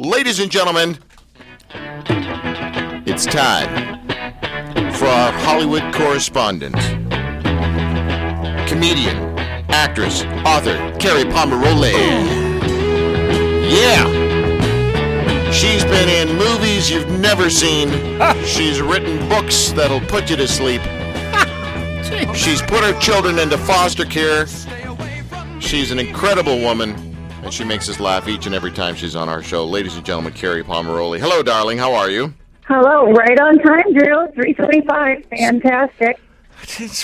Ladies and gentlemen, it's time for our Hollywood correspondent, comedian, actress, author, Kerri Pomarolli. Yeah! She's been in movies you've never seen. She's written books that'll put you to sleep. She's put her children into foster care. She's an incredible woman, and she makes us laugh each and every time she's on our show. Ladies and gentlemen, Kerri Pomarolli. Hello, darling. How are you? Hello, right on time, Drew. 325. Fantastic.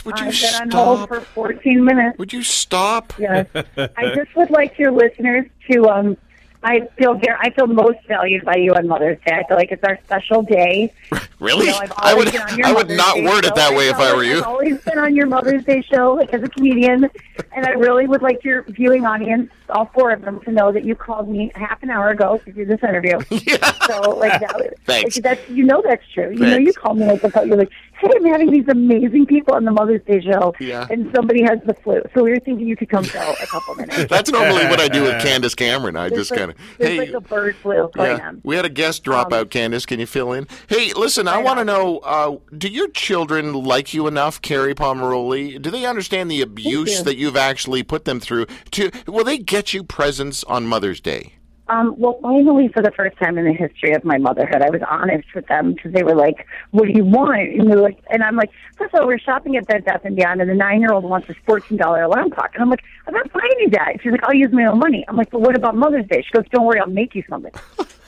Would you I've been on hold stop? for 14 minutes. Would you stop? Yes. I just would like your listeners to, um, I feel very, I feel most valued by you on Mother's Day. I feel like it's our special day. Really? You know, I would. I would Mother's not Day word it that way if I were you. I've always been on your Mother's Day show as a comedian, and I really would like your viewing audience, all four of them, to know that you called me half an hour ago to do this interview. Yeah. So like that, Thanks. Like, that's you know that's true. You know you call me like about you're like, hey, I'm having these amazing people on the Mother's Day show, Yeah. and somebody has the flu. So we were thinking you could come fill a couple minutes. That's normally what I do with Candace Cameron. I There's just like, kind of there's hey. like a bird flu going yeah, on. we had a guest drop Um, out. Candace, can you fill in? Hey, listen, I I want to know. know: uh, Do your children like you enough, Kerri Pomarolli? Do they understand the abuse you. that you've actually put them through? To will they get you presents on Mother's Day? Um, well, finally, for the first time in the history of my motherhood, I was honest with them because they were like, "What do you want?" And they're like, and I'm like, first of all, we're shopping at Bed Bath and Beyond, and the nine-year-old wants this fourteen dollar alarm clock." And I'm like, "I'm not buying you that." She's like, "I'll use my own money." I'm like, "But what about Mother's Day?" She goes, "Don't worry, I'll make you something."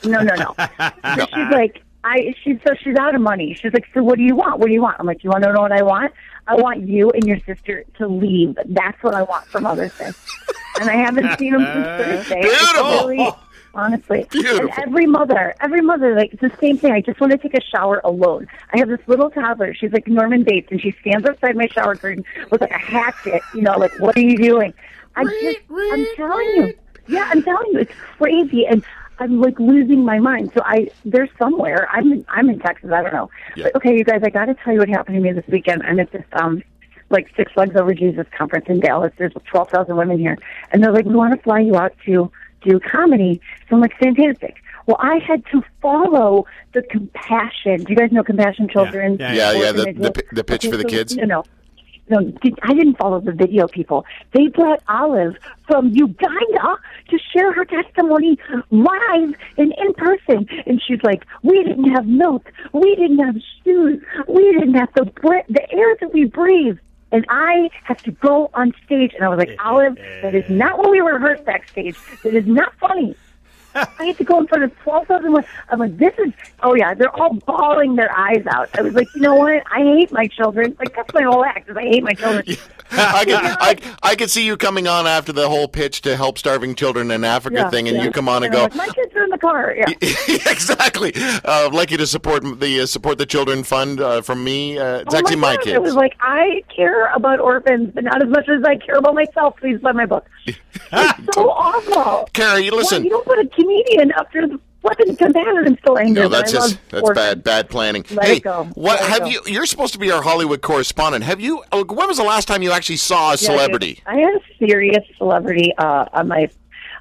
no, no, no. So she's like, I she's so she's out of money. She's like, so what do you want? What do you want? I'm like, you want to know what I want? I want you and your sister to leave. That's what I want for Mother's Day. and I haven't seen them since Thursday. Beautiful. Really- honestly. Beautiful. And every mother, every mother, like it's the same thing. I just want to take a shower alone. I have this little toddler. She's like Norman Bates, and she stands outside my shower curtain with like a hatchet. You know, like what are you doing? I just, I'm telling you, yeah, I'm telling you, it's crazy, and I'm like losing my mind. So I, they're somewhere. I'm, in, I'm in Texas. I don't know. Yeah. But okay, you guys, I got to tell you what happened to me this weekend. I'm at this um like Six Legs Over Jesus conference in Dallas. There's 12,000 women here, and they're like, we want to fly you out to do comedy. So I'm like, fantastic. Well, I had to follow the compassion. Do you guys know Compassion Children? Yeah, Yeah, yeah. The the, the pitch Okay, for the so- kids. No, no. No, did- I didn't follow the video people. They brought Olive from Uganda to share her testimony live and in person. And she's like, we didn't have milk. We didn't have shoes. We didn't have the, bre- the air that we breathe. And I have to go on stage. And I was like, Olive, that is not what we rehearsed backstage. That is not funny. I had to go in front of 12,000 women. I'm like, this is, oh yeah, they're all bawling their eyes out. I was like, you know what? I hate my children. Like, that's my whole act, is I hate my children. I could, I, I could see you coming on after the whole pitch to help starving children in Africa Yeah, thing, and yeah. you come on and I'm go, like, my kids are in the car. Yeah. exactly. Uh, like to support the uh, support the children fund uh, from me. Uh, it's Oh actually my, gosh, kids. It was like, I care about orphans, but not as much as I care about myself. Please buy my book. It's so awful. Kerri, Why, listen. you don't put a comedian after the weapon companion store in No, there. but that's just that's orphans. bad bad planning. Let hey, it go. what Let have you? You're supposed to be our Hollywood correspondent. Have you? uh, When was the last time you actually saw a Yeah, celebrity? dude. I had a serious celebrity uh, on my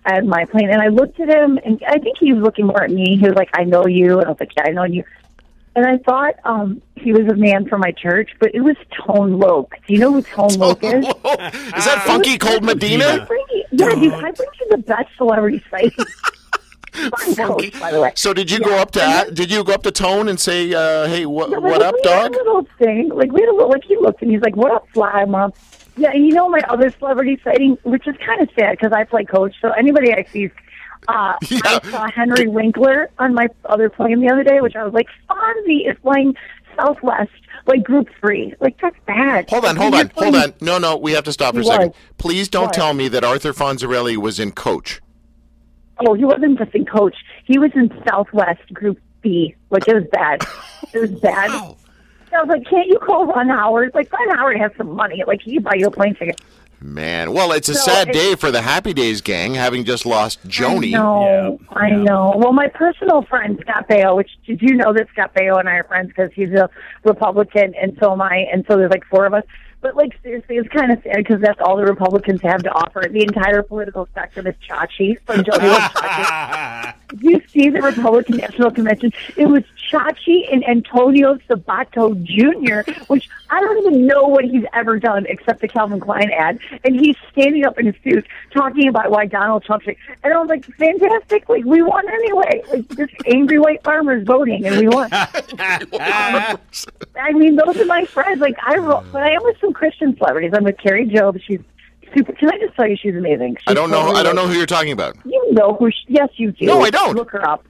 on my plane, and I looked at him, and I think he was looking more at me. He was like, "I know you," and I was like, "Yeah, I know you." And I thought um, he was a man from my church, but it was Tone Loc. Do you know who Tone Loc is? is that Funky Cold I Medina? bring you, yeah, dude, I bring you the best celebrity sites. Fun Funky. coach, by the way. So did you go up to then- did you go up to Tone and say, uh, "Hey, what Yeah, what like, up, dog?" little thing. Like we had a little. Like he looked and he's like, "What up, fly mom?" Yeah, and you know my other celebrity sighting, which is kind of sad because I play coach. So anybody I see, uh, Yeah. I saw Henry Winkler on my other plane the other day, which I was like, Fonzie is flying Southwest, like Group Three. Like that's bad. Hold on, hold on, hold on. No, no, we have to stop for a second. Please don't tell me that Arthur Fonzarelli was in Coach. Oh, he wasn't just in coach. He was in Southwest Group B, which is bad. It was bad. Wow. I was like, can't you call Ron Howard? Like, Ron Howard has some money. Like, he can buy you a plane ticket. Man, well, it's a So sad it- day for the Happy Days gang, having just lost Joanie. No, Yeah, I yeah. know. Well, my personal friend Scott Baio, which did you know that Scott Baio and I are friends because he's a Republican and so am I, and so there's like four of us. But like seriously, it's kind of sad because that's all the Republicans have to offer. The entire political spectrum is Chachi from Jody Chachi. You see the Republican National Convention, it was Chachi and Antonio Sabato Jr., which I don't even know what he's ever done except the Calvin Klein ad. And he's standing up in his suit talking about why Donald Trump should. And I was like, fantastic. Like, we won anyway. Like, just angry white farmers voting, and we won. I mean, those are my friends. Like, I, but I am with some Christian celebrities. I'm with Kari Jobe. She's super. Can I just tell you, she's amazing. She's I don't know. totally I don't know who you're talking about. you know who? She, yes, you do. No, I don't. Look her up.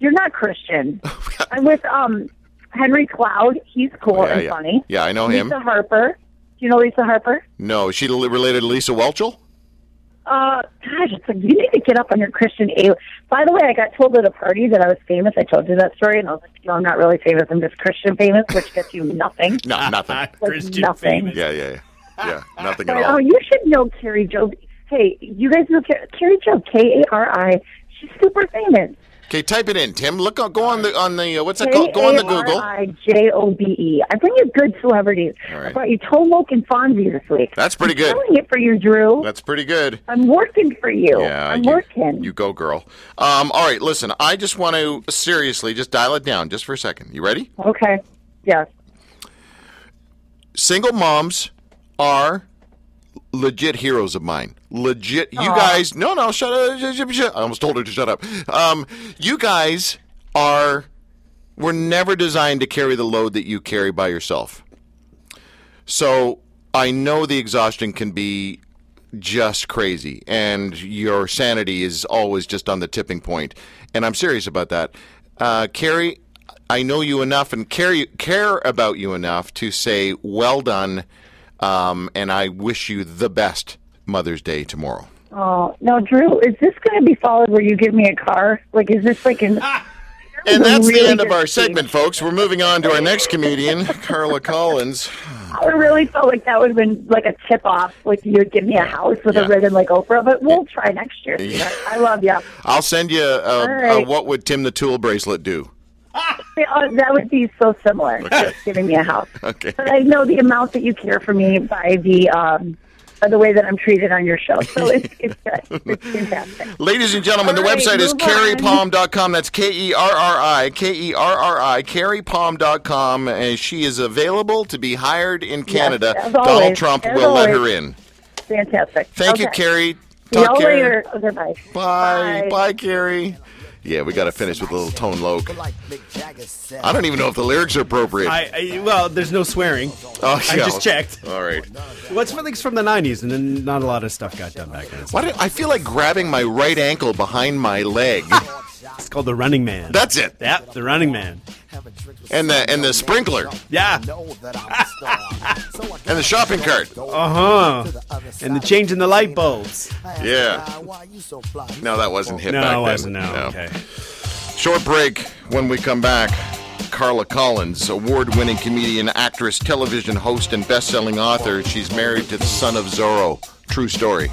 You're not Christian. I'm with um Henry Cloud. He's cool Oh, yeah, and yeah. funny. Yeah, I know him. Lisa Harper. Do you know Lisa Harper? No, is she related to Lisa Whelchel? Uh, gosh, it's like you need to get up on your Christian A. By the way, I got told at a party that I was famous. I told you that story, and I was like, no, I'm not really famous. I'm just Christian famous, which gets you nothing. No, nothing. Like Christian nothing. famous. Yeah, yeah, yeah. Yeah, nothing at But, oh, you should know Kari Jobe. Hey, you guys know Kari Jobe? K A R I. She's super famous. Okay, type it in, Tim. Look, on- go on the on the uh, what's that called? Go on the Google. K-A-R-I-J-O-B-E. I bring you good celebrities. All right. I brought you Tone Loc and Fonzie this week. That's pretty I'm good. doing it for you, Drew. That's pretty good. I'm working for you. Yeah, I'm you, working. You go, girl. Um, all right, listen. I just want to seriously just dial it down just for a second. You ready? Okay. Yes. Single moms are legit heroes of mine. Legit. You guys. No, no. Shut up. shut- shut- shut- I almost told her to shut up. Um, you guys are. Were never designed to carry the load that you carry by yourself. So I know the exhaustion can be just crazy, and your sanity is always just on the tipping point. And I'm serious about that. Uh, Kerri, I know you enough and care care about you enough to say well done, um, and I wish you the best Mother's Day tomorrow. Oh, no, Drew, is this going to be followed where you give me a car? Like, is this like an. And that's the end of our speech. segment, folks. We're moving on to our next comedian, Carla Collins. I really felt like that would have been like a tip off. Like, you'd give me a house with Yeah. a ribbon like Oprah, but we'll try next year. sweetheart. I love you. I'll send you a, a, right. a what would Tim the Tool bracelet do? Uh, that would be so similar to giving me a house. Okay. But I know the amount that you care for me by the um, by the way that I'm treated on your show. So it's it's good. It's fantastic. Ladies and gentlemen, the All right, website is kerripom.com. That's K E R R I, K E R R I, kerripom.com. And she is available to be hired in Canada. as Donald always, Trump as will let her in. Fantastic. Thank you, Okay. Kerri. See y'all Kerri. later. Okay, bye. Bye. Bye, Kerri. Yeah, we got to finish with a little tone loc. I don't even know if the lyrics are appropriate. I, I well, there's no swearing. oh, I just checked. All right. What's well, it's from the '90s, and then not a lot of stuff got done back then. Why do, I feel like grabbing my right ankle behind my leg. It's called the Running Man. That's it. yeah, the Running Man. And the and the sprinkler Yeah, and the shopping cart. uh huh. And the changing the light bulbs. Yeah. No, that wasn't hit No, back it then. wasn't. No, No. okay. Short break. When we come back, Carla Collins, award-winning comedian, actress, television host, and best-selling author. She's married to the son of Zorro. True story.